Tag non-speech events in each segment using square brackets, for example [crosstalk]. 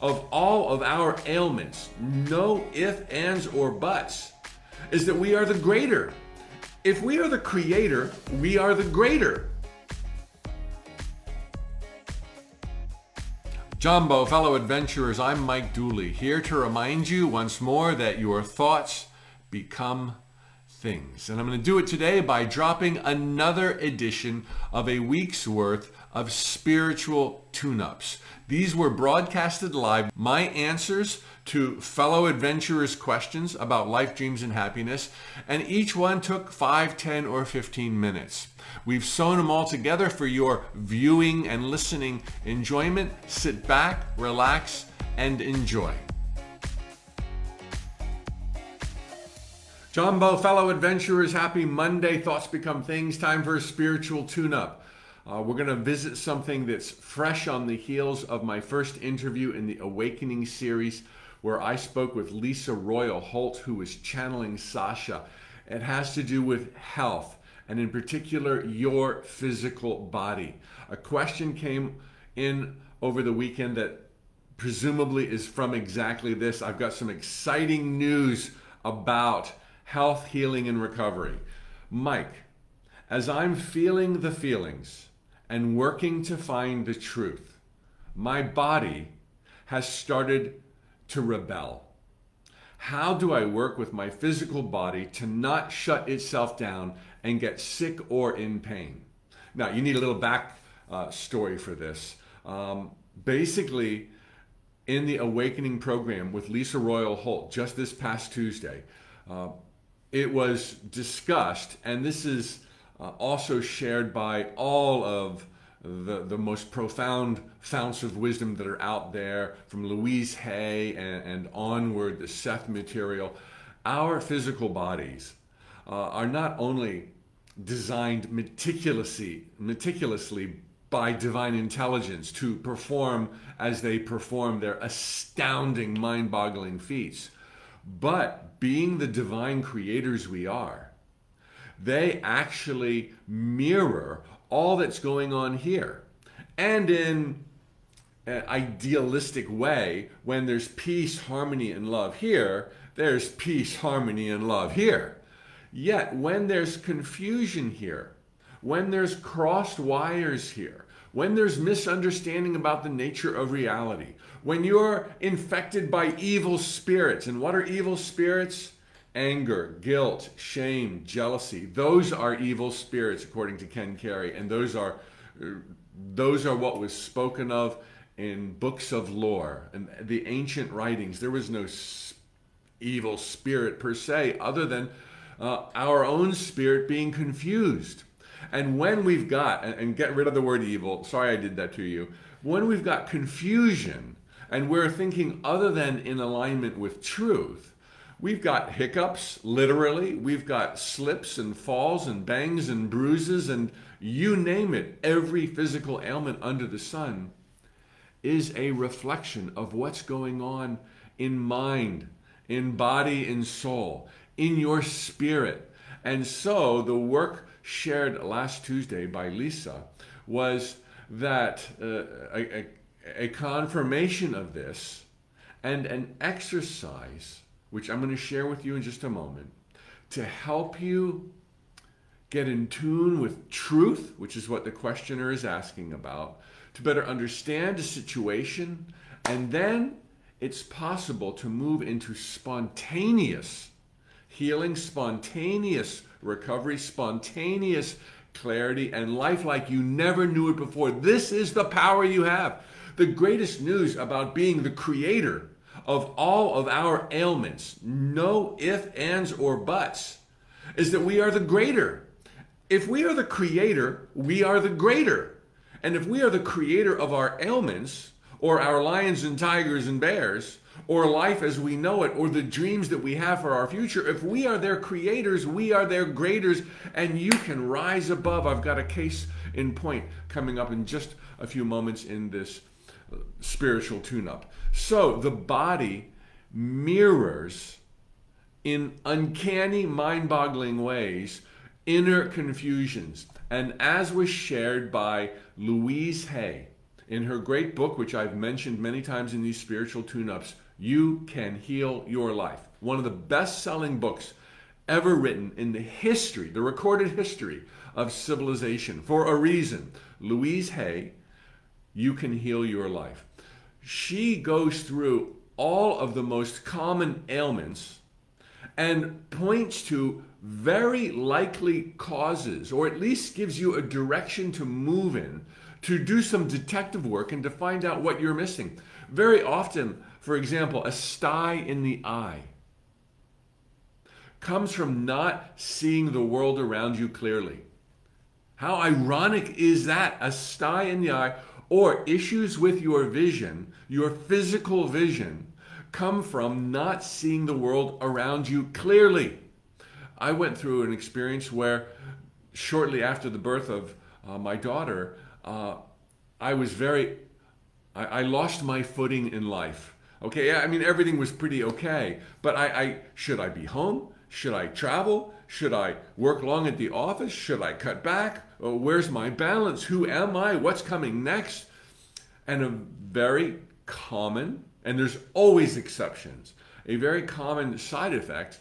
of all of our ailments, no ifs, ands, or buts, is that we are the greater. If we are the creator, we are the greater. Jumbo, fellow adventurers, I'm Mike Dooley, here to remind you once more that your thoughts become things. And I'm going to do it today by dropping another edition of a week's worth of spiritual tune ups. These were broadcasted live. My answers to fellow adventurers' questions about life, dreams, and happiness, and each one took 5, 10, or 15 minutes. We've sewn them all together for your viewing and listening enjoyment. Sit back, relax, and enjoy. Jumbo, fellow adventurers, happy Monday. Thoughts become things. Time for a spiritual tune up. Uh, we're going to visit something that's fresh on the heels of my first interview in the Awakening series, where I spoke with Lyssa Royal Holt, who was channeling Sasha. It has to do with health, and in particular, your physical body. A question came in over the weekend that presumably is from exactly this. I've got some exciting news about health, healing, and recovery. Mike, as I'm feeling the feelings, and working to find the truth, my body has started to rebel. How do I work with my physical body to not shut itself down and get sick or in pain? Now, you need a little back uh, story for this. Um, basically, in the Awakening program with Lyssa Royal Holt just this past Tuesday, uh, it was discussed, and this is uh, also shared by all of the, the most profound founts of wisdom that are out there, from Louise Hay and, and onward, the Seth material. Our physical bodies uh, are not only designed meticulously, meticulously by divine intelligence to perform as they perform their astounding, mind boggling feats, but being the divine creators we are, they actually mirror all that's going on here. And in an idealistic way, when there's peace, harmony, and love here, there's peace, harmony, and love here. Yet, when there's confusion here, when there's crossed wires here, when there's misunderstanding about the nature of reality, when you're infected by evil spirits, and what are evil spirits? anger, guilt, shame, jealousy. Those are evil spirits, according to Ken Carey, and those are those are what was spoken of in books of lore and the ancient writings. There was no evil spirit per se, other than uh, our own spirit being confused. And when we've got, and get rid of the word evil, sorry I did that to you, when we've got confusion and we're thinking other than in alignment with truth, We've got hiccups, literally. We've got slips and falls and bangs and bruises and you name it. Every physical ailment under the sun is a reflection of what's going on in mind, in body, in soul, in your spirit. And so the work shared last Tuesday by Lyssa was that uh, a, a, confirmation of this and an exercise which I'm going to share with you in just a moment, to help you get in tune with truth, which is what the questioner is asking about, to better understand a situation, and then it's possible to move into spontaneous healing, spontaneous recovery, spontaneous clarity, and life like you never knew it before. This is the power you have. The greatest news about being the creator of all of our ailments, no ifs, ands, or buts, is that we are the greater. If we are the creator, we are the greater. And if we are the creator of our ailments, or our lions and tigers and bears, or life as we know it, or the dreams that we have for our future, if we are their creators, we are their graders, and you can rise above. I've got a case in point coming up in just a few moments in this spiritual tune up. So the body mirrors in uncanny, mind boggling ways inner confusions. And as was shared by Louise Hay in her great book, which I've mentioned many times in these spiritual tune ups, You Can Heal Your Life. One of the best selling books ever written in the history, the recorded history of civilization for a reason. Louise Hay, You Can Heal Your Life. She goes through all of the most common ailments and points to very likely causes, or at least gives you a direction to move in to do some detective work and to find out what you're missing. Very often, for example, a sty in the eye comes from not seeing the world around you clearly. How ironic is that? A sty in the eye or issues with your vision, your physical vision, come from not seeing the world around you clearly. I went through an experience where, shortly after the birth of uh, my daughter, uh, I was very, I, I, lost my footing in life. Okay, I mean everything was pretty okay, but I, I should I be home? Should I travel? Should I work long at the office? Should I cut back? Oh, where's my balance? Who am I? What's coming next? And a very common, and there's always exceptions, a very common side effect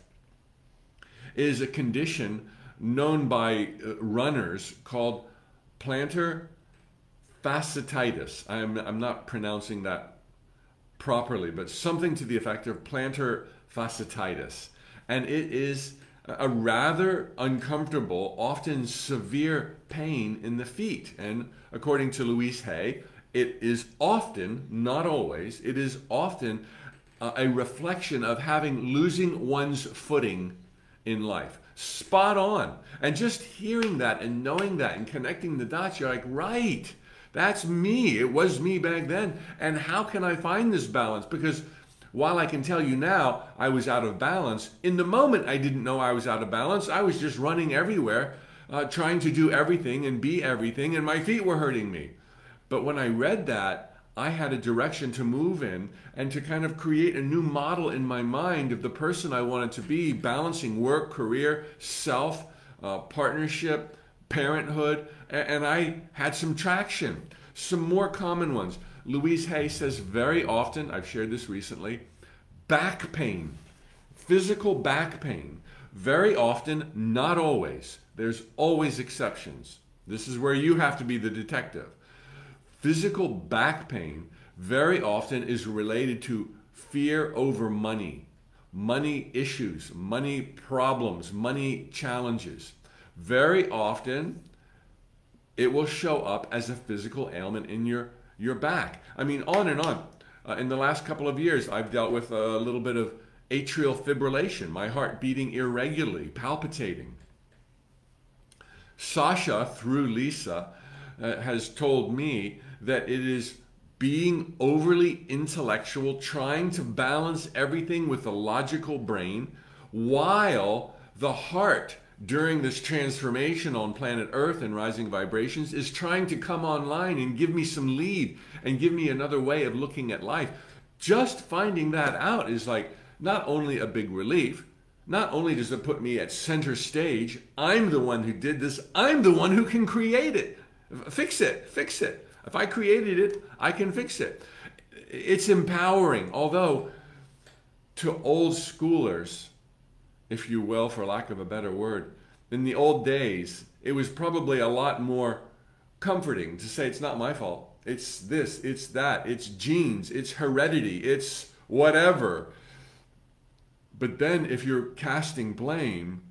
is a condition known by uh, runners called plantar fasciitis. I'm, I'm not pronouncing that properly, but something to the effect of plantar fasciitis. And it is a rather uncomfortable, often severe pain in the feet. And according to Louise Hay, it is often, not always, it is often a reflection of having losing one's footing in life. Spot on. And just hearing that and knowing that and connecting the dots, you're like, right, that's me. It was me back then. And how can I find this balance? Because while I can tell you now I was out of balance, in the moment I didn't know I was out of balance. I was just running everywhere, uh, trying to do everything and be everything, and my feet were hurting me. But when I read that, I had a direction to move in and to kind of create a new model in my mind of the person I wanted to be, balancing work, career, self, uh, partnership, parenthood. And I had some traction. Some more common ones. Louise Hay says very often, I've shared this recently, back pain, physical back pain. Very often, not always. There's always exceptions. This is where you have to be the detective Physical back pain very often is related to fear over money, money issues, money problems, money challenges. Very often, it will show up as a physical ailment in your, your back. I mean, on and on. Uh, in the last couple of years, I've dealt with a little bit of atrial fibrillation, my heart beating irregularly, palpitating. Sasha, through Lyssa, uh, has told me that it is being overly intellectual, trying to balance everything with the logical brain, while the heart during this transformation on planet Earth and rising vibrations is trying to come online and give me some lead and give me another way of looking at life. Just finding that out is like not only a big relief, not only does it put me at center stage, I'm the one who did this, I'm the one who can create it. Fix it, fix it. If I created it, I can fix it. It's empowering, although to old schoolers, if you will, for lack of a better word, in the old days, it was probably a lot more comforting to say it's not my fault. It's this, it's that, it's genes, it's heredity, it's whatever. But then if you're casting blame,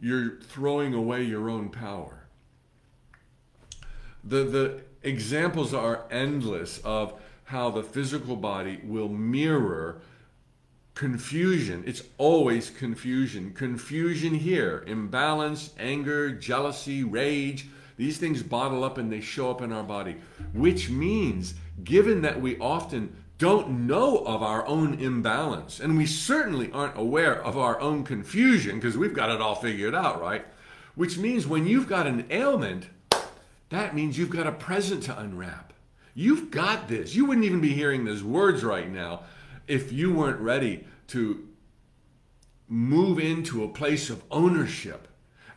you're throwing away your own power. The, the examples are endless of how the physical body will mirror confusion. It's always confusion. Confusion here, imbalance, anger, jealousy, rage. These things bottle up and they show up in our body, which means, given that we often don't know of our own imbalance, and we certainly aren't aware of our own confusion because we've got it all figured out, right? Which means when you've got an ailment, that means you've got a present to unwrap. You've got this. You wouldn't even be hearing those words right now if you weren't ready to move into a place of ownership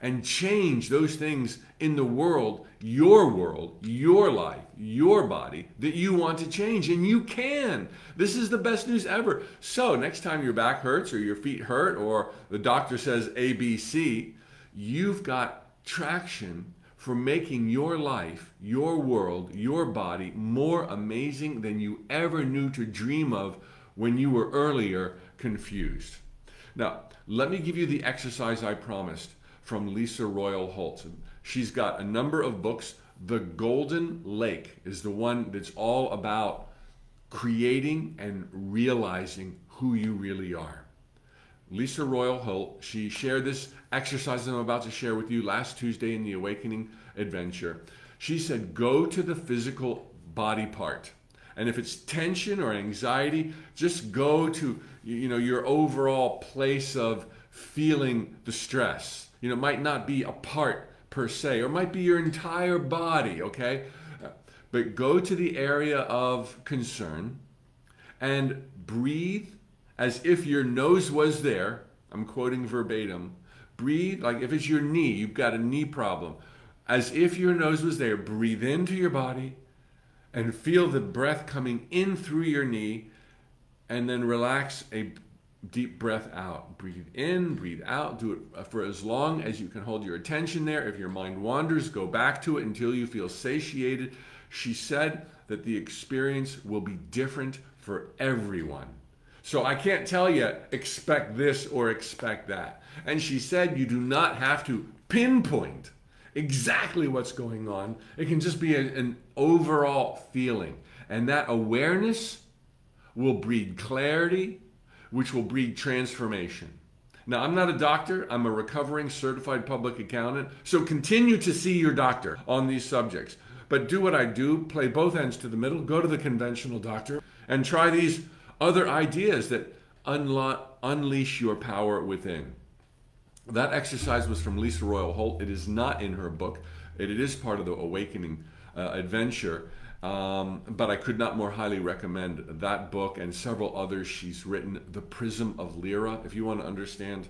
and change those things in the world, your world, your life, your body that you want to change. And you can. This is the best news ever. So, next time your back hurts or your feet hurt or the doctor says ABC, you've got traction for making your life, your world, your body more amazing than you ever knew to dream of when you were earlier confused. Now, let me give you the exercise I promised from Lyssa Royal Holt. She's got a number of books. The Golden Lake is the one that's all about creating and realizing who you really are. Lyssa Royal Holt, she shared this exercise I'm about to share with you last Tuesday in the Awakening Adventure. She said, Go to the physical body part. And if it's tension or anxiety, just go to you know your overall place of feeling the stress. You know, might not be a part per se, or might be your entire body, okay? But go to the area of concern and breathe as if your nose was there. I'm quoting verbatim. Breathe like if it's your knee, you've got a knee problem. As if your nose was there, breathe into your body and feel the breath coming in through your knee and then relax a deep breath out. Breathe in, breathe out. Do it for as long as you can hold your attention there. If your mind wanders, go back to it until you feel satiated. She said that the experience will be different for everyone. So I can't tell you, expect this or expect that. And she said you do not have to pinpoint exactly what's going on. It can just be a, an overall feeling. And that awareness will breed clarity, which will breed transformation. Now, I'm not a doctor, I'm a recovering certified public accountant, so continue to see your doctor on these subjects. But do what I do, play both ends to the middle, go to the conventional doctor, and try these other ideas that unlo- unleash your power within. That exercise was from Lyssa Royal Holt. It is not in her book, it is part of the Awakening uh, adventure. Um, but I could not more highly recommend that book and several others she's written. The Prism of Lyra. If you want to understand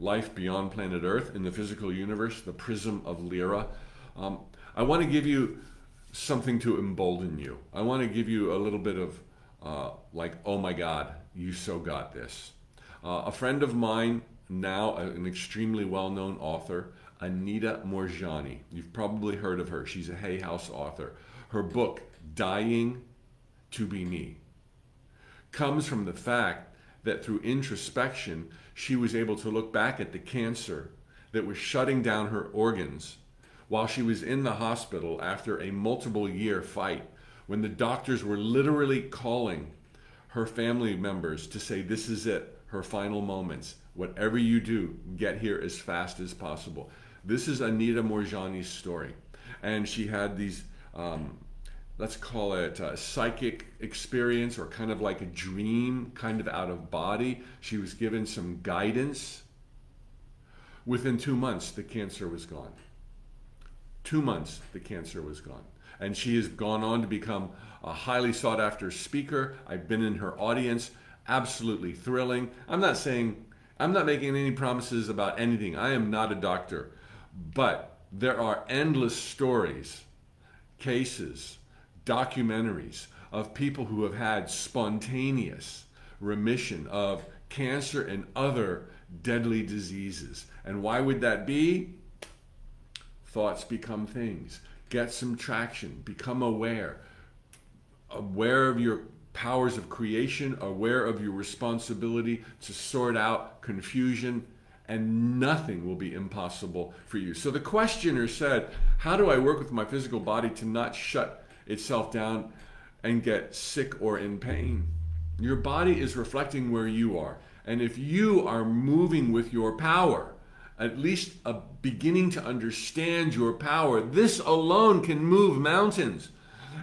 life beyond planet Earth in the physical universe, The Prism of Lyra. Um, I want to give you something to embolden you. I want to give you a little bit of uh, like, oh my God, you so got this. Uh, a friend of mine, now an extremely well known author, Anita Moorjani. You've probably heard of her. She's a Hay House author. Her book, Dying to Be Me, comes from the fact that through introspection, she was able to look back at the cancer that was shutting down her organs while she was in the hospital after a multiple year fight when the doctors were literally calling her family members to say, This is it, her final moments. Whatever you do, get here as fast as possible. This is Anita Moorjani's story. And she had these um, let's call it a psychic experience or kind of like a dream, kind of out of body. She was given some guidance. Within two months, the cancer was gone. Two months, the cancer was gone. And she has gone on to become a highly sought after speaker. I've been in her audience. Absolutely thrilling. I'm not saying, I'm not making any promises about anything. I am not a doctor. But there are endless stories, cases, documentaries of people who have had spontaneous remission of cancer and other deadly diseases. And why would that be? Thoughts become things. Get some traction, become aware. Aware of your powers of creation, aware of your responsibility to sort out confusion, and nothing will be impossible for you. So the questioner said, How do I work with my physical body to not shut itself down and get sick or in pain. Your body is reflecting where you are. And if you are moving with your power, at least a beginning to understand your power, this alone can move mountains.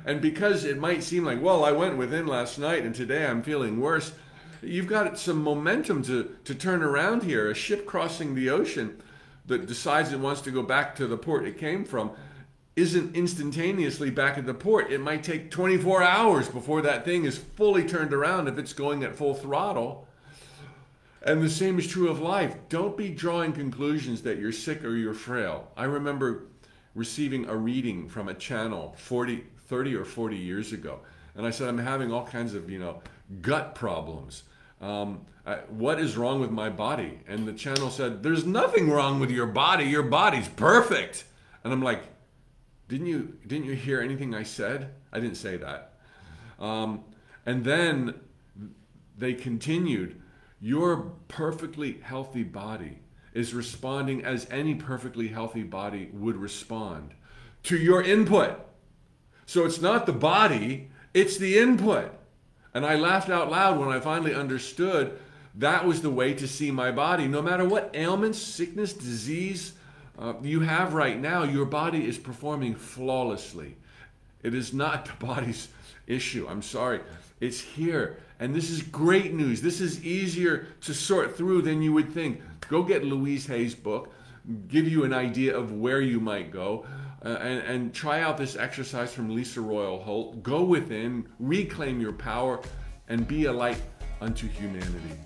And because it might seem like, well, I went within last night and today I'm feeling worse, you've got some momentum to, to turn around here. A ship crossing the ocean that decides it wants to go back to the port it came from isn't instantaneously back at the port. It might take 24 hours before that thing is fully turned around if it's going at full throttle. And the same is true of life. Don't be drawing conclusions that you're sick or you're frail. I remember receiving a reading from a channel 40, 30 or 40 years ago. And I said, I'm having all kinds of, you know, gut problems. Um, I, what is wrong with my body? And the channel said, There's nothing wrong with your body. Your body's perfect. And I'm like, Didn't you didn't you hear anything I said? I didn't say that. Um, and then they continued, Your perfectly healthy body is responding as any perfectly healthy body would respond to your input. So it's not the body, it's the input. And I laughed out loud when I finally understood that was the way to see my body. No matter what ailments, sickness, disease uh, you have right now, your body is performing flawlessly. It is not the body's issue. I'm sorry. It's here. And this is great news. This is easier to sort through than you would think. Go get Louise Hay's book, give you an idea of where you might go. Uh, and, and try out this exercise from Lyssa Royal Holt. Go within, reclaim your power, and be a light unto humanity.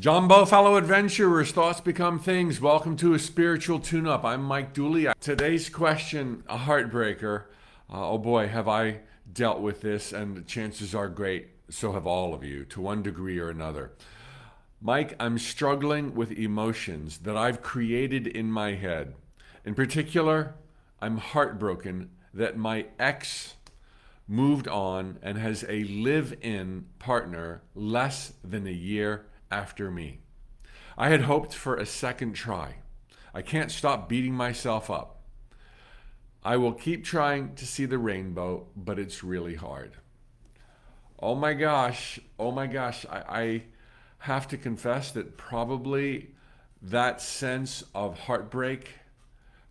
Jumbo, fellow adventurers, thoughts become things. Welcome to a spiritual tune up. I'm Mike Dooley. Today's question, a heartbreaker. Uh, oh boy, have I dealt with this, and the chances are great, so have all of you, to one degree or another. Mike, I'm struggling with emotions that I've created in my head. In particular, I'm heartbroken that my ex moved on and has a live in partner less than a year after me. I had hoped for a second try. I can't stop beating myself up. I will keep trying to see the rainbow, but it's really hard. Oh my gosh, oh my gosh, I, I have to confess that probably that sense of heartbreak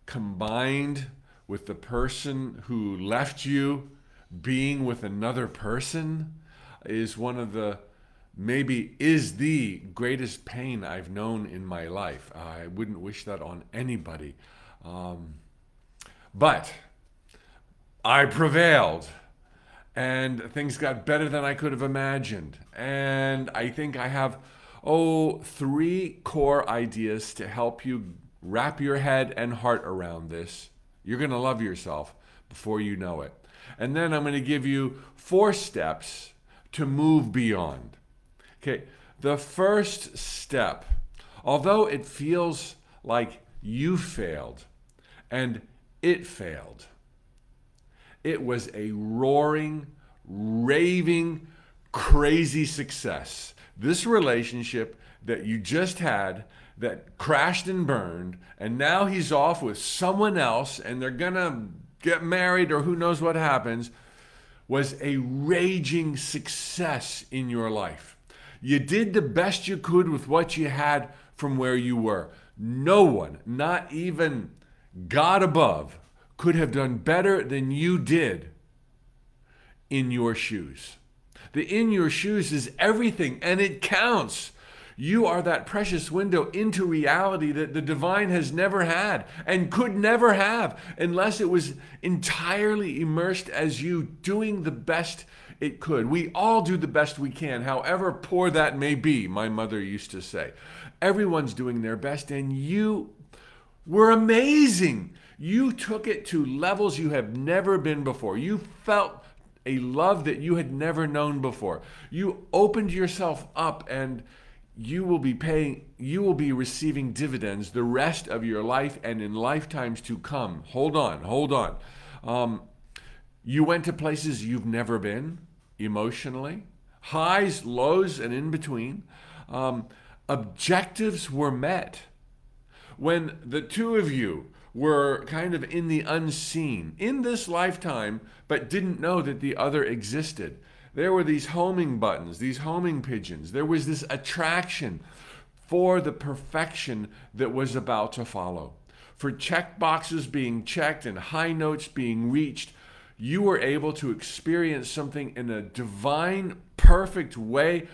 combined with the person who left you being with another person is one of the maybe is the greatest pain I've known in my life. I wouldn't wish that on anybody. Um, but I prevailed and things got better than I could have imagined. And I think I have, oh, three core ideas to help you wrap your head and heart around this. You're going to love yourself before you know it. And then I'm going to give you four steps to move beyond. Okay, the first step, although it feels like you failed and it failed, it was a roaring, raving, crazy success. This relationship that you just had that crashed and burned, and now he's off with someone else, and they're gonna get married or who knows what happens, was a raging success in your life. You did the best you could with what you had from where you were. No one, not even God above, could have done better than you did in your shoes. The in your shoes is everything and it counts. You are that precious window into reality that the divine has never had and could never have unless it was entirely immersed as you doing the best it could. We all do the best we can, however poor that may be, my mother used to say. Everyone's doing their best, and you were amazing. You took it to levels you have never been before. You felt a love that you had never known before. You opened yourself up and you will be paying you will be receiving dividends the rest of your life and in lifetimes to come. Hold on, hold on. Um, you went to places you've never been emotionally, highs, lows, and in between. Um, objectives were met. When the two of you were kind of in the unseen in this lifetime, but didn't know that the other existed. There were these homing buttons, these homing pigeons. There was this attraction for the perfection that was about to follow. For check boxes being checked and high notes being reached, you were able to experience something in a divine, perfect way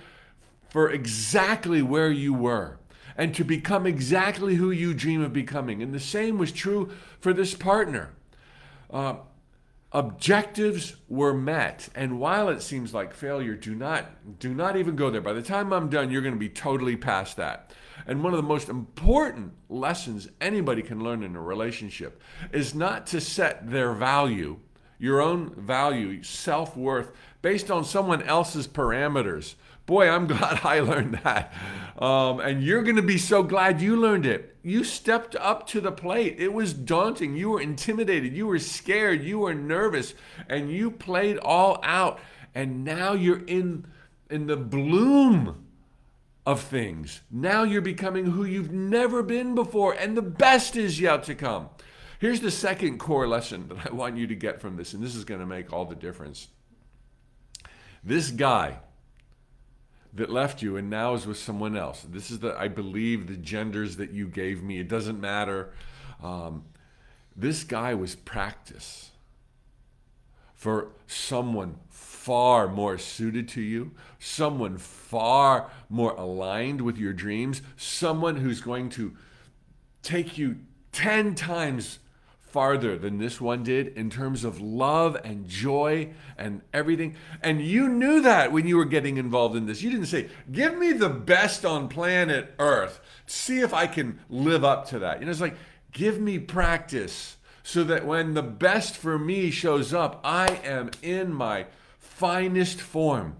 for exactly where you were and to become exactly who you dream of becoming. And the same was true for this partner. Uh, objectives were met and while it seems like failure do not do not even go there by the time i'm done you're going to be totally past that and one of the most important lessons anybody can learn in a relationship is not to set their value your own value self-worth based on someone else's parameters Boy, I'm [laughs] glad I learned that. Um, and you're going to be so glad you learned it. You stepped up to the plate. It was daunting. You were intimidated. You were scared. You were nervous. And you played all out. And now you're in, in the bloom of things. Now you're becoming who you've never been before. And the best is yet to come. Here's the second core lesson that I want you to get from this. And this is going to make all the difference. This guy that left you and now is with someone else. This is the, I believe, the genders that you gave me. It doesn't matter. Um, this guy was practice for someone far more suited to you, someone far more aligned with your dreams, someone who's going to take you 10 times farther than this one did in terms of love and joy and everything. And you knew that when you were getting involved in this. You didn't say, Give me the best on planet Earth. See if I can live up to that. You know, it's like, Give me practice so that when the best for me shows up, I am in my finest form.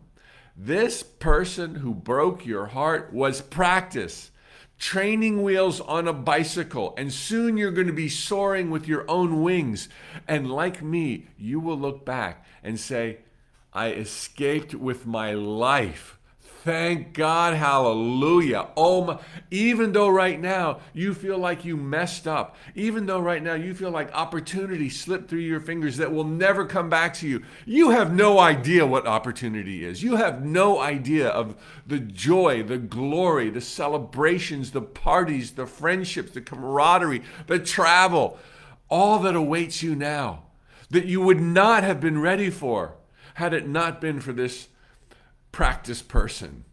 This person who broke your heart was practice training wheels on a bicycle, and soon you're going to be soaring with your own wings. And like me, you will look back and say, I escaped with my life Thank God, hallelujah. Oh, my, even though right now you feel like you messed up, even though right now you feel like opportunity slipped through your fingers that will never come back to you, you have no idea what opportunity is. You have no idea of the joy, the glory, the celebrations, the parties, the friendships, the camaraderie, the travel, all that awaits you now that you would not have been ready for had it not been for this practice person.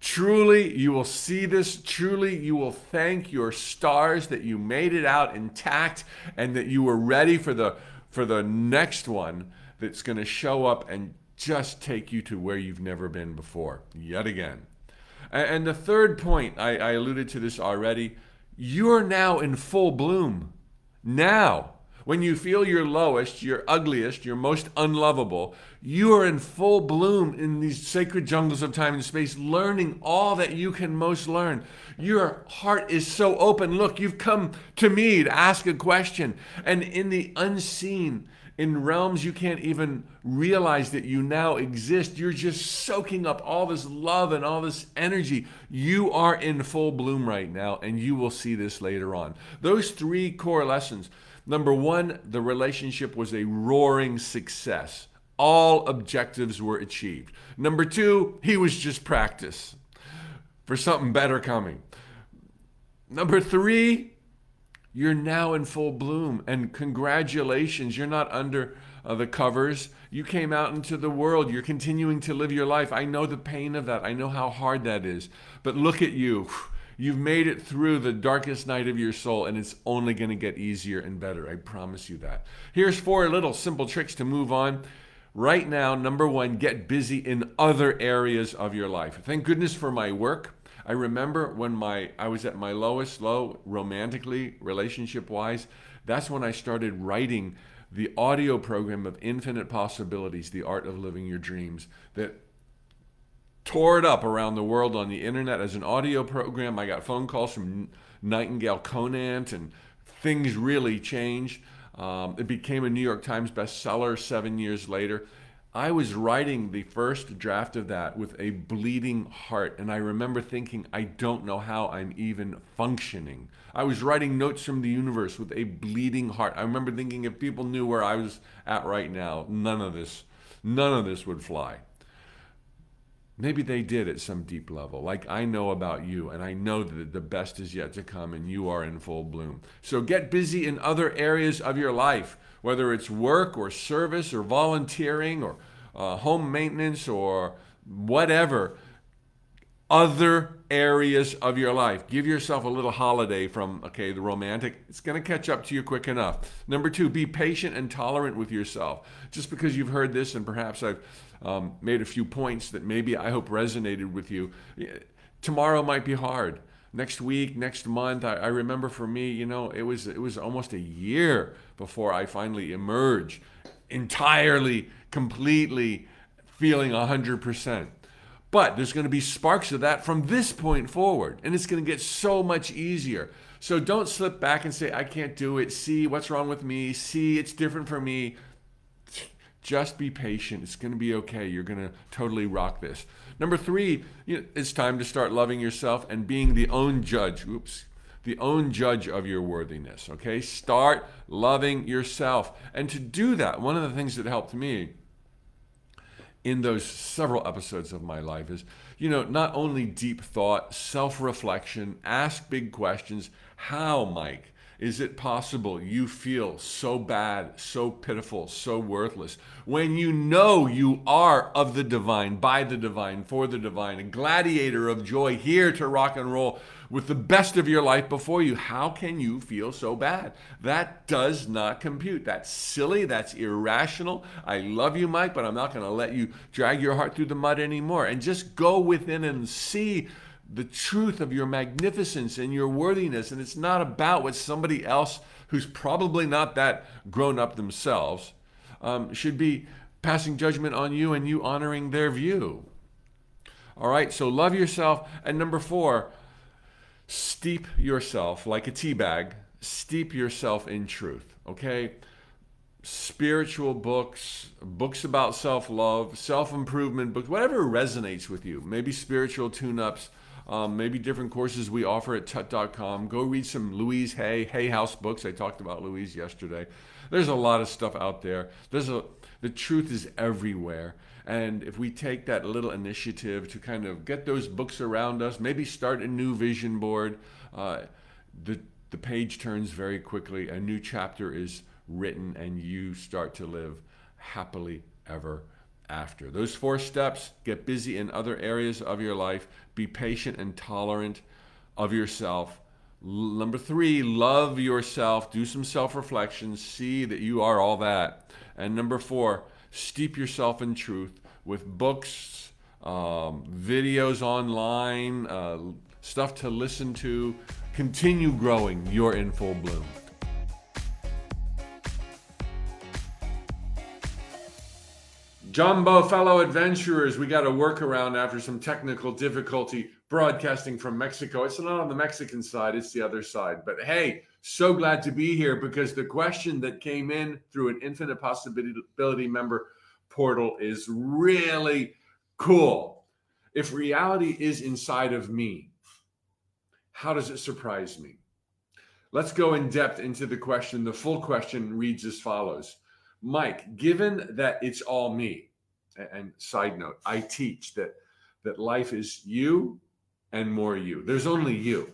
Truly, you will see this. Truly, you will thank your stars that you made it out intact and that you were ready for the for the next one that's going to show up and just take you to where you've never been before, yet again. And the third point, I, I alluded to this already. You're now in full bloom. Now, when you feel your lowest, your ugliest, your most unlovable, you are in full bloom in these sacred jungles of time and space, learning all that you can most learn. Your heart is so open. Look, you've come to me to ask a question. And in the unseen, in realms you can't even realize that you now exist. You're just soaking up all this love and all this energy. You are in full bloom right now, and you will see this later on. Those three core lessons Number one, the relationship was a roaring success. All objectives were achieved. Number two, he was just practice for something better coming. Number three, you're now in full bloom, and congratulations, you're not under uh, the covers. You came out into the world. You're continuing to live your life. I know the pain of that. I know how hard that is. But look at you. [sighs] You've made it through the darkest night of your soul, and it's only going to get easier and better. I promise you that. Here's four little simple tricks to move on. Right now, number one, get busy in other areas of your life. Thank goodness for my work. I remember when my I was at my lowest low romantically, relationship wise. That's when I started writing the audio program of Infinite Possibilities, the art of living your dreams. That tore it up around the world on the internet as an audio program. I got phone calls from Nightingale Conant, and things really changed. Um, it became a New York Times bestseller seven years later. I was writing the first draft of that with a bleeding heart, and I remember thinking, I don't know how I'm even functioning. I was writing notes from the universe with a bleeding heart. I remember thinking, if people knew where I was at right now, none of this, none of this would fly. Maybe they did at some deep level, like I know about you, and I know that the best is yet to come and you are in full bloom. So get busy in other areas of your life, whether it's work or service or volunteering or uh, home maintenance or whatever. other areas of your life. Give yourself a little holiday from, okay, the romantic. It's going to catch up to you quick enough. Number two, be patient and tolerant with yourself. Just because you've heard this and perhaps I've um, made a few points that maybe I hope resonated with you, tomorrow might be hard. Next week, next month, I, I remember for me, you know, it was it was almost a year before I finally emerge entirely, completely feeling 100%. But there's going to be sparks of that from this point forward, and it's going to get so much easier. So don't slip back and say, I can't do it. See, what's wrong with me? See, it's different for me. Just be patient. It's going to be okay. You're going to totally rock this. Number three, you know, it's time to start loving yourself and being the own judge. Oops. The own judge of your worthiness. Okay? Start loving yourself. And to do that, one of the things that helped me in those several episodes of my life is, you know, not only deep thought, self reflection, ask big questions. How, Mike? Is it possible you feel so bad, so pitiful, so worthless when you know you are of the divine, by the divine, for the divine, a gladiator of joy here to rock and roll with the best of your life before you? How can you feel so bad? That does not compute. That's silly. That's irrational. I love you, Mike, but I'm not going to let you drag your heart through the mud anymore. And just go within and see the truth of your magnificence and your worthiness. And it's not about what somebody else who's probably not that grown up themselves um, should be passing judgment on you and you honoring their view. All right, so love yourself. And number four, steep yourself like a tea bag, steep yourself in truth, okay? Spiritual books, books about self love, self improvement books, whatever resonates with you. Maybe spiritual tune ups um, maybe different courses we offer at tut.com. Go read some Louise Hay, Hay House books. I talked about Louise yesterday. There's a lot of stuff out there. There's a the truth is everywhere. And if we take that little initiative to kind of get those books around us, maybe start a new vision board, uh, the the page turns very quickly. A new chapter is written, and you start to live happily ever after. Those four steps get busy in other areas of your life, be patient and tolerant of yourself. L- number three, love yourself, do some self reflection, see that you are all that. And number four, steep yourself in truth with books, um, videos online, uh, stuff to listen to. Continue growing. You're in full bloom. Jumbo fellow adventurers, we got a workaround after some technical difficulty broadcasting from Mexico. It's not on the Mexican side, it's the other side. But hey, so glad to be here because the question that came in through an infinite possibility member portal is really cool. If reality is inside of me, how does it surprise me? Let's go in depth into the question. The full question reads as follows Mike, given that it's all me, and side note, I teach that that life is you and more you. There's only you.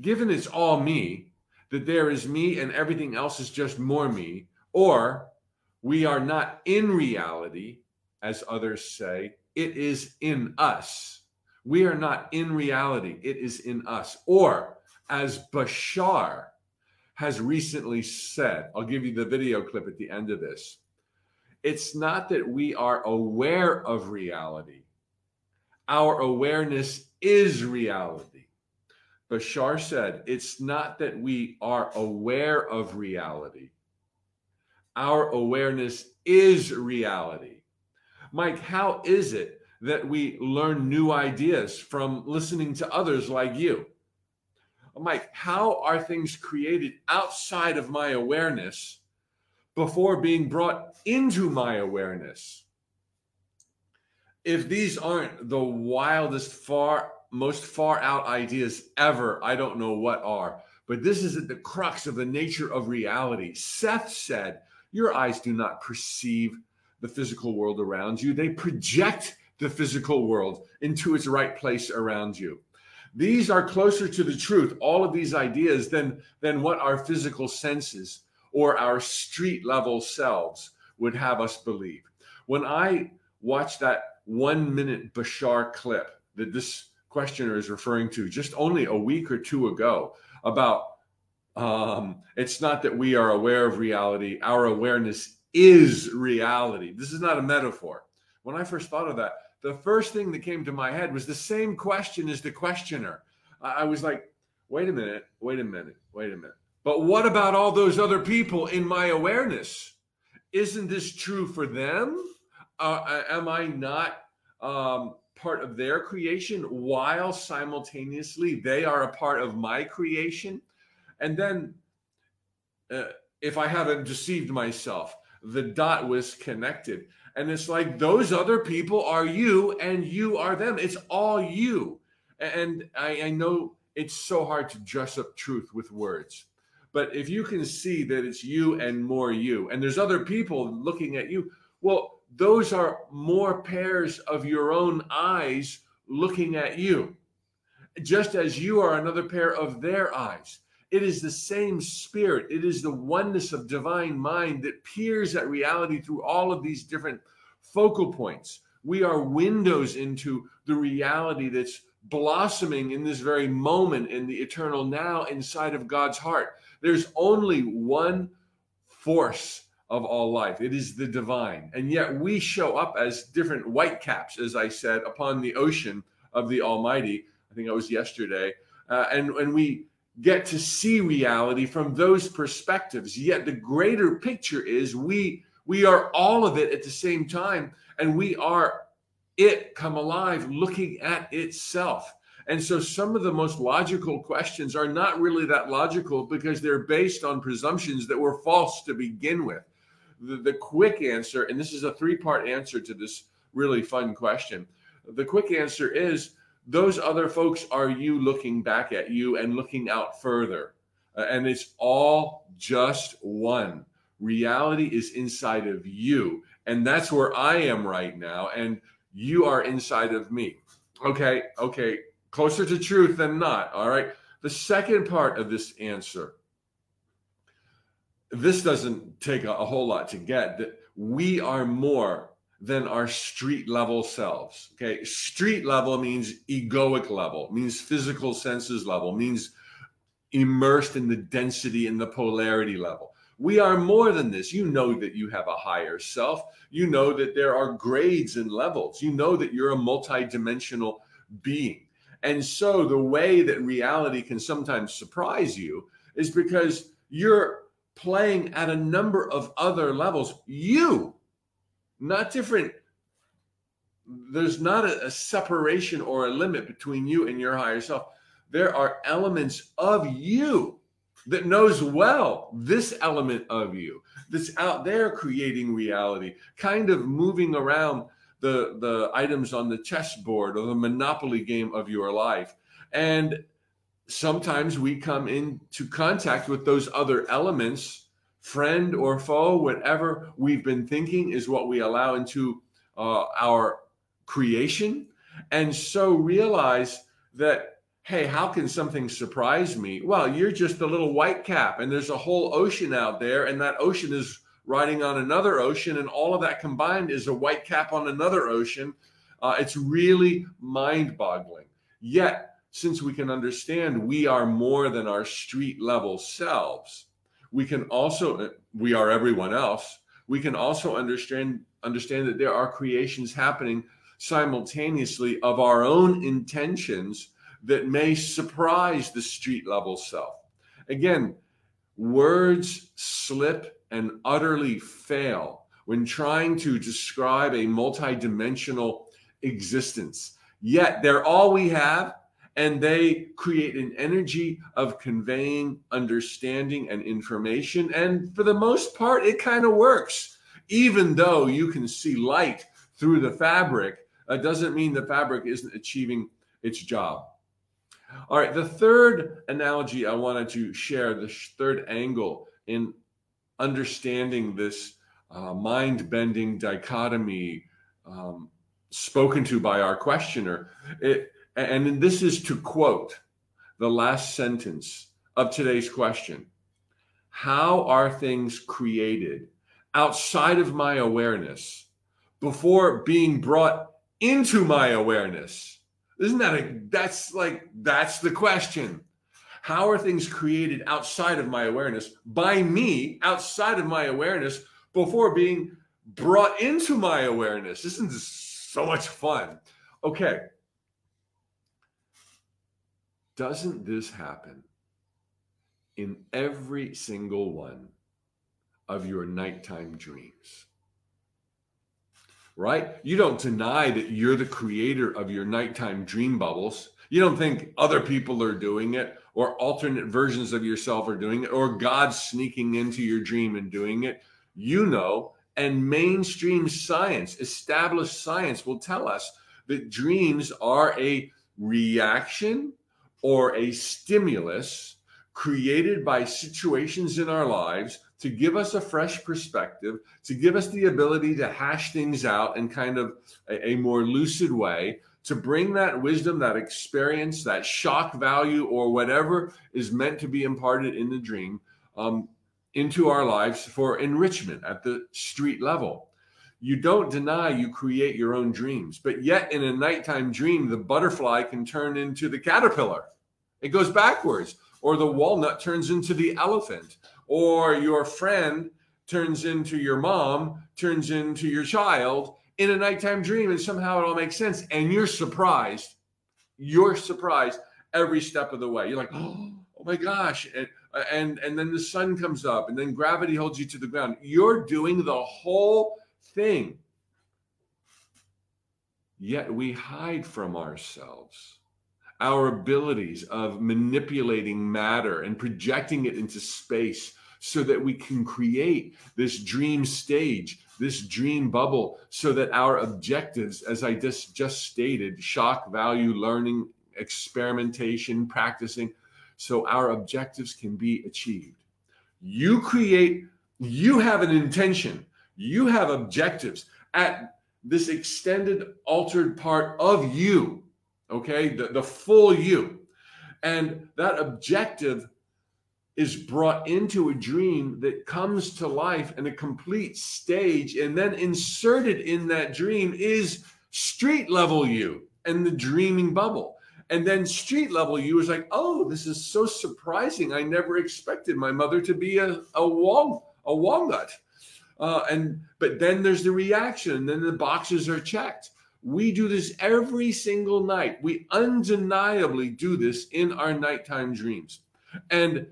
Given it's all me, that there is me and everything else is just more me, or we are not in reality, as others say, it is in us. We are not in reality, it is in us. Or as Bashar has recently said, I'll give you the video clip at the end of this. It's not that we are aware of reality, our awareness is reality. Bashar said, It's not that we are aware of reality, our awareness is reality. Mike, how is it that we learn new ideas from listening to others like you? Mike, how are things created outside of my awareness before being brought into my awareness? If these aren't the wildest, far, most far out ideas ever, I don't know what are. But this is at the crux of the nature of reality. Seth said, Your eyes do not perceive the physical world around you, they project the physical world into its right place around you. These are closer to the truth, all of these ideas, than, than what our physical senses or our street level selves would have us believe. When I watched that one minute Bashar clip that this questioner is referring to just only a week or two ago about um, it's not that we are aware of reality, our awareness is reality. This is not a metaphor. When I first thought of that, the first thing that came to my head was the same question as the questioner. I was like, wait a minute, wait a minute, wait a minute. But what about all those other people in my awareness? Isn't this true for them? Uh, am I not um, part of their creation while simultaneously they are a part of my creation? And then, uh, if I haven't deceived myself, the dot was connected. And it's like those other people are you and you are them. It's all you. And I, I know it's so hard to dress up truth with words. But if you can see that it's you and more you, and there's other people looking at you, well, those are more pairs of your own eyes looking at you, just as you are another pair of their eyes. It is the same spirit. It is the oneness of divine mind that peers at reality through all of these different focal points. We are windows into the reality that's blossoming in this very moment in the eternal now inside of God's heart. There's only one force of all life. It is the divine. And yet we show up as different white caps, as I said, upon the ocean of the Almighty. I think I was yesterday. Uh, and, and we get to see reality from those perspectives. Yet the greater picture is we we are all of it at the same time, and we are it come alive looking at itself. And so some of the most logical questions are not really that logical because they're based on presumptions that were false to begin with. The, the quick answer, and this is a three part answer to this really fun question. The quick answer is those other folks are you looking back at you and looking out further. Uh, and it's all just one. Reality is inside of you. And that's where I am right now. And you are inside of me. Okay. Okay. Closer to truth than not. All right. The second part of this answer this doesn't take a, a whole lot to get that we are more than our street level selves. Okay. Street level means egoic level, means physical senses level, means immersed in the density and the polarity level. We are more than this. You know that you have a higher self. You know that there are grades and levels. You know that you're a multidimensional being. And so the way that reality can sometimes surprise you is because you're playing at a number of other levels. You not different. There's not a, a separation or a limit between you and your higher self. There are elements of you that knows well this element of you that's out there creating reality, kind of moving around the, the items on the chessboard or the monopoly game of your life. And sometimes we come into contact with those other elements friend or foe, whatever we've been thinking is what we allow into uh, our creation. And so realize that, hey, how can something surprise me? Well, you're just a little white cap, and there's a whole ocean out there, and that ocean is riding on another ocean, and all of that combined is a white cap on another ocean. Uh, it's really mind boggling. Yet, since we can understand we are more than our street level selves, we can also we are everyone else we can also understand understand that there are creations happening simultaneously of our own intentions that may surprise the street level self again words slip and utterly fail when trying to describe a multidimensional existence yet they're all we have and they create an energy of conveying understanding and information. And for the most part, it kind of works. Even though you can see light through the fabric, it doesn't mean the fabric isn't achieving its job. All right, the third analogy I wanted to share, the third angle in understanding this uh, mind bending dichotomy um, spoken to by our questioner, it, and this is to quote the last sentence of today's question How are things created outside of my awareness before being brought into my awareness? Isn't that a that's like that's the question. How are things created outside of my awareness by me outside of my awareness before being brought into my awareness? Isn't so much fun? Okay. Doesn't this happen in every single one of your nighttime dreams? Right? You don't deny that you're the creator of your nighttime dream bubbles. You don't think other people are doing it or alternate versions of yourself are doing it or God sneaking into your dream and doing it. You know, and mainstream science, established science will tell us that dreams are a reaction or a stimulus created by situations in our lives to give us a fresh perspective, to give us the ability to hash things out in kind of a, a more lucid way, to bring that wisdom, that experience, that shock value, or whatever is meant to be imparted in the dream um, into our lives for enrichment at the street level. You don't deny you create your own dreams, but yet in a nighttime dream, the butterfly can turn into the caterpillar. It goes backwards, or the walnut turns into the elephant, or your friend turns into your mom, turns into your child, in a nighttime dream and somehow it all makes sense and you're surprised. You're surprised every step of the way. You're like [gasps] oh, my gosh and, and and then the sun comes up and then gravity holds you to the ground. You're doing the whole thing. Yet we hide from ourselves. Our abilities of manipulating matter and projecting it into space so that we can create this dream stage this dream bubble so that our objectives, as I just, just stated, shock value, learning, experimentation, practicing, so our objectives can be achieved. You create, you have an intention, you have objectives at this extended, altered part of you, okay, the, the full you. And that objective is brought into a dream that comes to life in a complete stage and then inserted in that dream is street level you and the dreaming bubble. And then street level you is like oh this is so surprising. I never expected my mother to be a, a wall a walnut. Uh, and but then there's the reaction and then the boxes are checked. We do this every single night. We undeniably do this in our nighttime dreams. And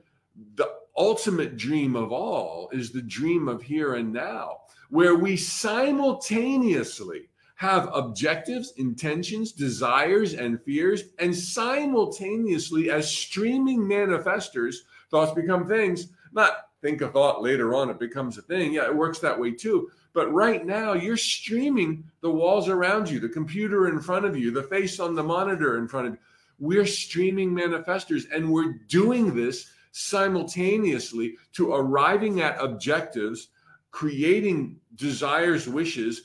the ultimate dream of all is the dream of here and now, where we simultaneously have objectives, intentions, desires, and fears, and simultaneously, as streaming manifestors, thoughts become things. Not think a thought later on, it becomes a thing. Yeah, it works that way too. But right now, you're streaming the walls around you, the computer in front of you, the face on the monitor in front of you. We're streaming manifestors, and we're doing this simultaneously to arriving at objectives, creating desires, wishes,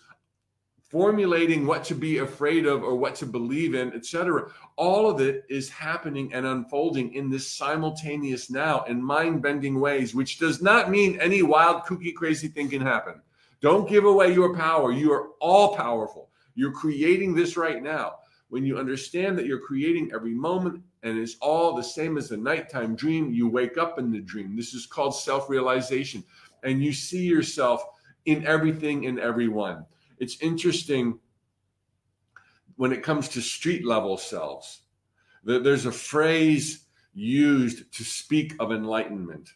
formulating what to be afraid of or what to believe in, etc. All of it is happening and unfolding in this simultaneous now in mind bending ways, which does not mean any wild, kooky, crazy thing can happen. Don't give away your power. You are all powerful. You're creating this right now. When you understand that you're creating every moment and it's all the same as a nighttime dream. You wake up in the dream. This is called self realization. And you see yourself in everything and everyone. It's interesting when it comes to street level selves. There's a phrase used to speak of enlightenment,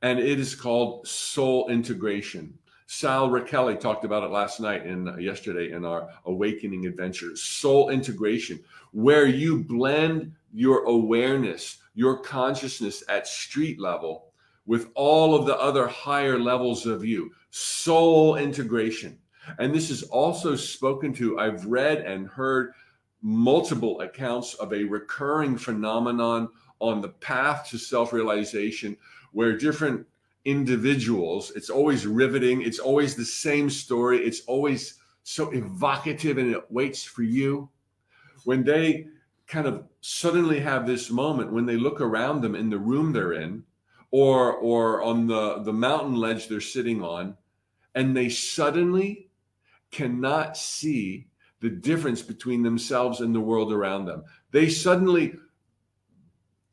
and it is called soul integration. Sal Rachele talked about it last night and uh, yesterday in our awakening adventure. Soul integration, where you blend your awareness, your consciousness at street level with all of the other higher levels of you. Soul integration. And this is also spoken to. I've read and heard multiple accounts of a recurring phenomenon on the path to self realization where different individuals. It's always riveting. It's always the same story. It's always so evocative and it waits for you. When they kind of suddenly have this moment when they look around them in the room they're in or or on the the mountain ledge they're sitting on and they suddenly cannot see the difference between themselves and the world around them. They suddenly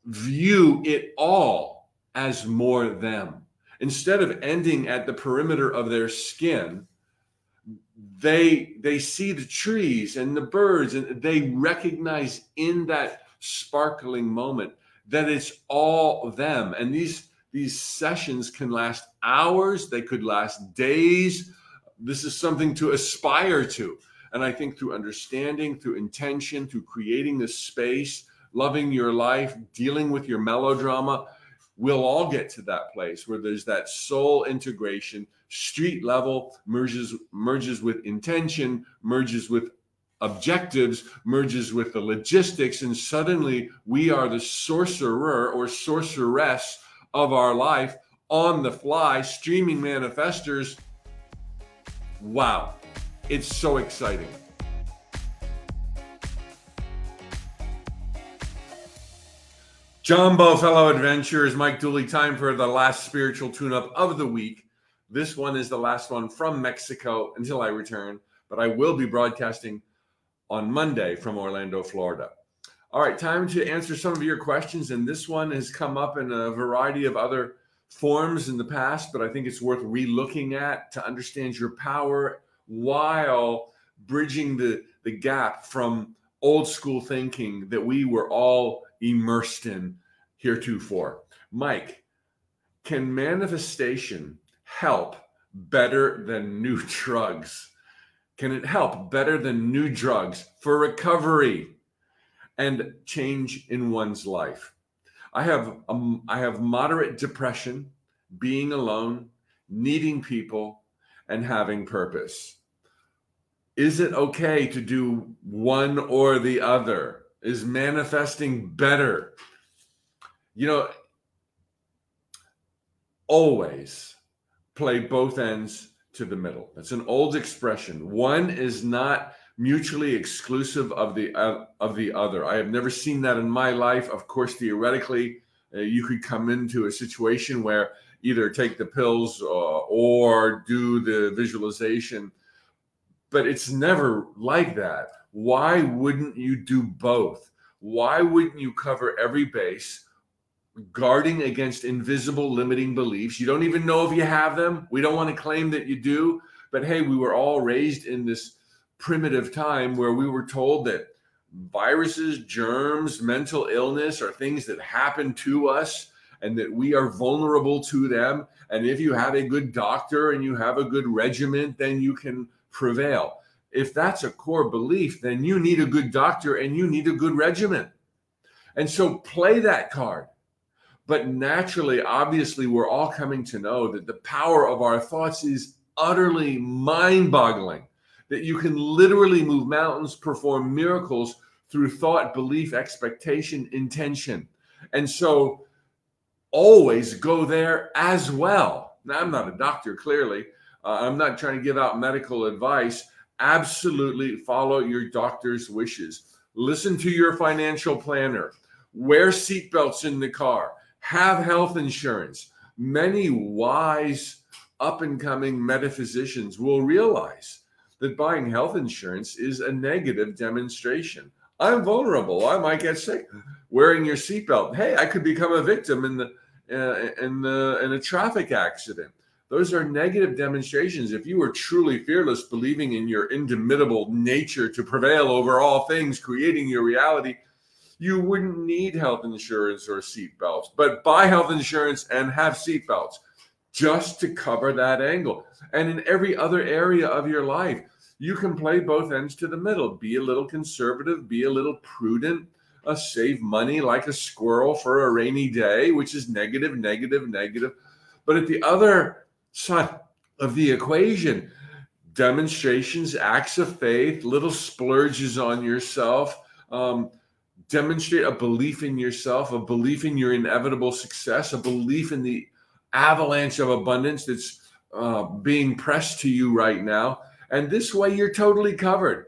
view it all as more them. Instead of ending at the perimeter of their skin, they they see the trees and the birds and they recognize in that sparkling moment that it's all them. And these these sessions can last hours. They could last days. This is something to aspire to. And i think through understanding through intention through creating this space loving your life dealing with your melodrama we'll all get to that place where there's that soul integration street level merges merges with intention merges with objectives merges with the logistics and suddenly we are the sorcerer or sorceress of our life on the fly streaming manifestors. Wow. It's so exciting Jumbo, fellow adventurers, Mike Dooley, time for the last spiritual tune up of the week. This one is the last one from Mexico until I return, but I will be broadcasting on Monday from Orlando, Florida. All right, time to answer some of your questions. And this one has come up in a variety of other forms in the past, but I think it's worth re-looking at to understand your power while bridging the, the gap from old school thinking that we were all immersed in heretofore. Mike, can manifestation help better than new [laughs] drugs? Can it help better than new drugs for recovery and change in one's life? I have um, I have moderate depression, being alone, needing people, and having purpose. Is it okay to do one or the other? Is manifesting better? You know, always play both ends to the middle. That's an old expression. One is not mutually exclusive of the uh, of the other. I have never seen that in my life. Of course, theoretically, uh, you could come into a situation where either take the pills uh, or do the visualization, but it's never like that. Why wouldn't you do both? Why wouldn't you cover every base? guarding against invisible limiting beliefs. You don't even know if you have them. We don't want to claim that you do. But hey, we were all raised in this primitive time where we were told that viruses, germs, mental illness are things that happen to us and that we are vulnerable to them. And if you have a good doctor and you have a good regiment, then you can prevail. If that's a core belief, then you need a good doctor and you need a good regimen. And so play that card but naturally, obviously, we're all coming to know that the power of our thoughts is utterly mind boggling, that you can literally move mountains, perform miracles through thought, belief, expectation, intention. And so always go there as well. Now, I'm not a doctor, clearly. Uh, I'm not trying to give out medical advice. Absolutely follow your doctor's wishes. Listen to your financial planner. Wear seatbelts in the car have health insurance. Many wise, up and coming metaphysicians will realize that buying health insurance is a negative demonstration. I'm vulnerable. I might get sick. Wearing your seatbelt. Hey, I could become a victim in the uh, in the in a traffic accident. Those are negative demonstrations. If you were truly fearless, believing in your indomitable nature to prevail over all things, creating your reality, you wouldn't need health insurance or seatbelts, but buy health insurance and have seatbelts just to cover that angle. And in every other area of your life, you can play both ends to the middle. Be a little conservative, be a little prudent, uh, save money like a squirrel for a rainy day, which is negative, negative, negative. But at the other side of the equation, demonstrations, acts of faith, little splurges on yourself, um, demonstrate a belief in yourself, a belief in your inevitable success, a belief in the avalanche of abundance that's uh, being pressed to you right now. And this way, you're totally covered.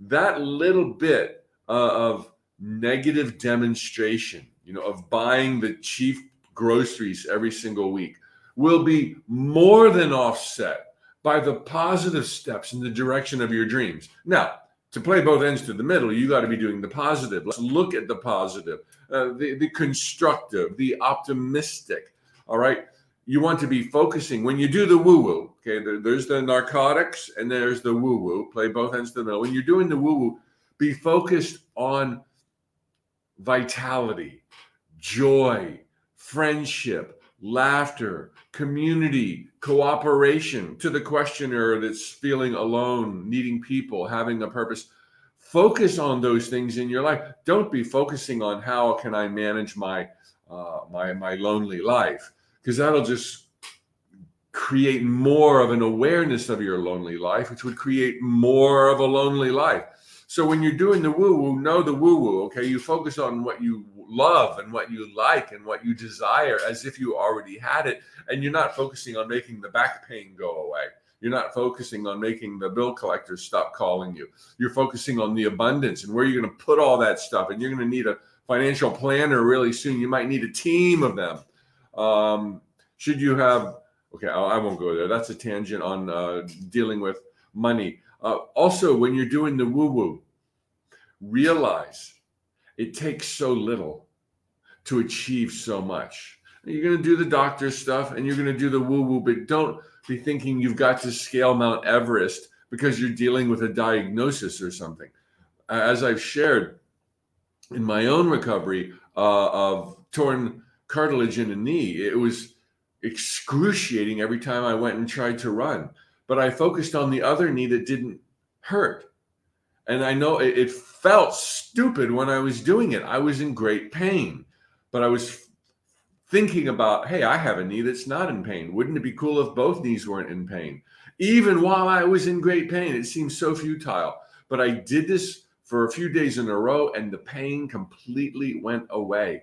That little bit uh, of negative demonstration, you know, of buying the cheap groceries every single week will be more than offset by the positive steps in the direction of your dreams. Now, to play both ends to the middle, you got to be doing the positive. Let's look at the positive, uh, the, the constructive, the optimistic. All right. You want to be focusing when you do the woo woo. Okay. There, there's the narcotics and there's the woo woo. Play both ends to the middle. When you're doing the woo woo, be focused on vitality, joy, friendship, laughter, community, cooperation to the questioner that's feeling alone, needing people, having a purpose. Focus on those things in your life. Don't be focusing on how can I manage my uh, my my lonely life because that'll just create more of an awareness of your lonely life, which would create more of a lonely life. So when you're doing the woo woo, know the woo woo. Okay, you focus on what you love and what you like and what you desire as if you already had it, and you're not focusing on making the back pain go away. You're not focusing on making the bill collectors stop calling you. You're focusing on the abundance and where you're going to put all that stuff. And you're going to need a financial planner really soon. You might need a team of them. Um, should you have, okay, I won't go there. That's a tangent on uh, dealing with money. Uh, also, when you're doing the woo woo, realize it takes so little to achieve so much. You're going to do the doctor stuff and you're going to do the woo woo, but don't be thinking you've got to scale Mount Everest because you're dealing with a diagnosis or something. As I've shared in my own recovery uh, of torn cartilage in a knee, it was excruciating every time I went and tried to run but I focused on the other knee that didn't hurt. And I know it, it felt stupid when I was doing it. I was in great pain, but I was thinking about, hey, I have a knee that's not in pain. Wouldn't it be cool if both knees weren't in pain? Even while I was in great pain, it seemed so futile. But I did this for a few days in a row, and the pain completely went away.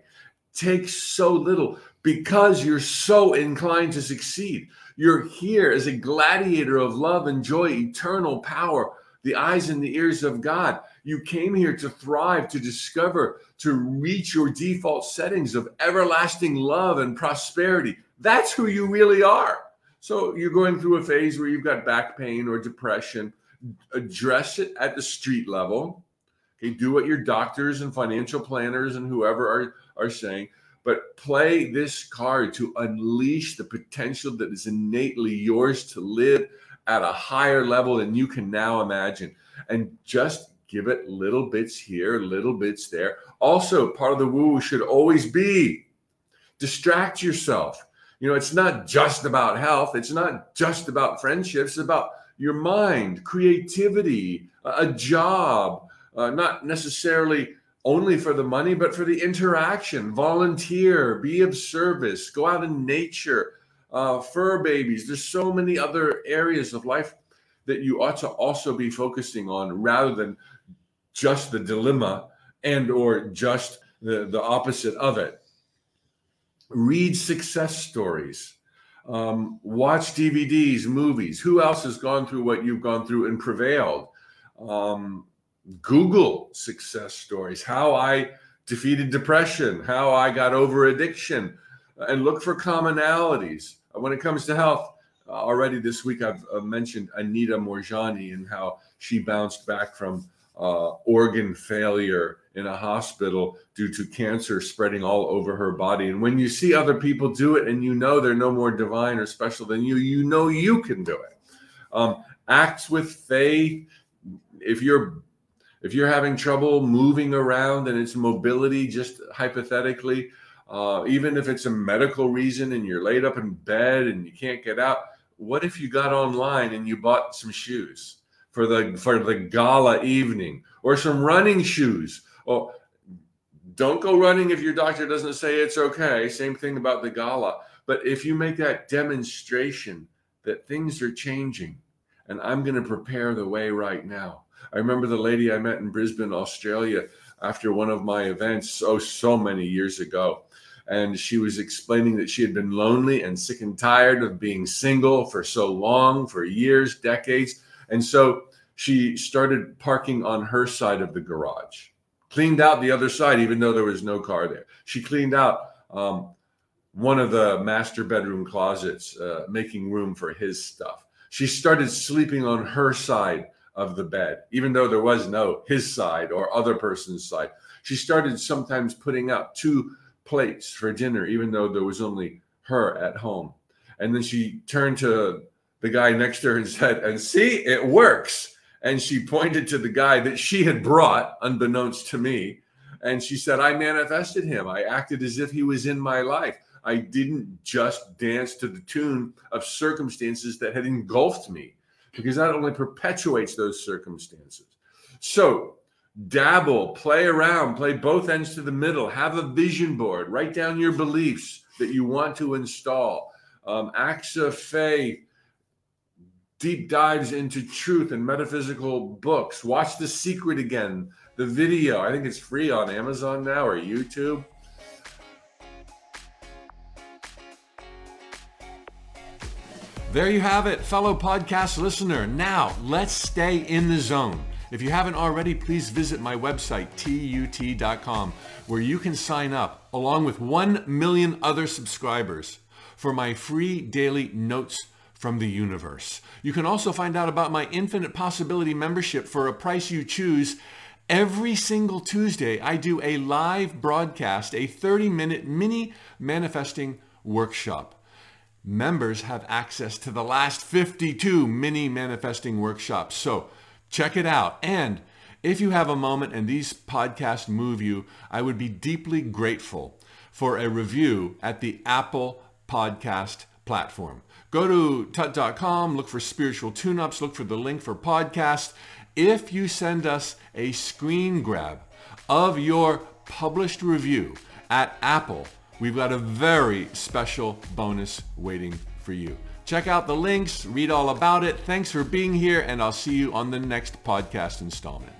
Takes so little because you're so inclined to succeed. You're here as a gladiator of love and joy, eternal power, the eyes and the ears of God. You came here to thrive, to discover, to reach your default settings of everlasting love and prosperity. That's who you really are. So you're going through a phase where you've got back pain or depression. Address it at the street level. Okay, do what your doctors and financial planners and whoever are, are saying but play this card to unleash the potential that is innately yours to live at a higher level than you can now imagine. And just give it little bits here, little bits there. Also, part of the woo should always be distract yourself. You know, it's not just about health, it's not just about friendships, it's about your mind, creativity, a job, uh, not necessarily only for the money, but for the interaction. Volunteer, be of service, go out in nature, uh, fur babies. There's so many other areas of life that you ought to also be focusing on rather than just the dilemma and or just the, the opposite of it. Read success stories. Um, watch DVDs, movies. Who else has gone through what you've gone through and prevailed? Um, Google success stories, how I defeated depression, how I got over addiction, and look for commonalities. When it comes to health, uh, already this week I've uh, mentioned Anita Moorjani and how she bounced back from uh, organ failure in a hospital due to cancer spreading all over her body. And when you see other people do it and you know they're no more divine or special than you, you know you can do it. Um, acts with faith. If you're if you're having trouble moving around and it's mobility, just hypothetically, uh, even if it's a medical reason and you're laid up in bed and you can't get out, what if you got online and you bought some shoes for the for the gala evening or some running shoes? Well, don't go running if your doctor doesn't say it's okay. Same thing about the gala. But if you make that demonstration that things are changing and I'm going to prepare the way right now I remember the lady I met in Brisbane, Australia, after one of my events so so many years ago, and she was explaining that she had been lonely and sick and tired of being single for so long, for years, decades, and so she started parking on her side of the garage, cleaned out the other side, even though there was no car there. She cleaned out. Um, one of the master bedroom closets, uh, making room for his stuff. She started sleeping on her side of the bed, even though there was no his side or other person's side. She started sometimes putting up two plates for dinner, even though there was only her at home. And then she turned to the guy next to her and said, And see, it works. And she pointed to the guy that she had brought, unbeknownst to me. And she said, I manifested him. I acted as if he was in my life. I didn't just dance to the tune of circumstances that had engulfed me, because that only perpetuates those circumstances. So, dabble, play around, play both ends to the middle, have a vision board, write down your beliefs that you want to install, um, acts of faith, deep dives into truth and metaphysical books. Watch The Secret again, the video. I think it's free on Amazon now or YouTube. There you have it, fellow podcast listener. Now, let's stay in the zone. If you haven't already, please visit my website, tut.com, where you can sign up, along with 1 million other subscribers, for my free daily notes from the universe. You can also find out about my Infinite Possibility membership for a price you choose. Every single Tuesday, I do a live broadcast, a 30 minute mini manifesting workshop members have access to the last 52 mini manifesting workshops. So check it out. And if you have a moment and these podcasts move you, I would be deeply grateful for a review at the Apple Podcast platform. Go to tut.com, look for spiritual tune-ups, look for the link for podcast. If you send us a screen grab of your published review at Apple, we've got a very special bonus waiting for you. Check out the links, read all about it. Thanks for being here, and I'll see you on the next podcast installment.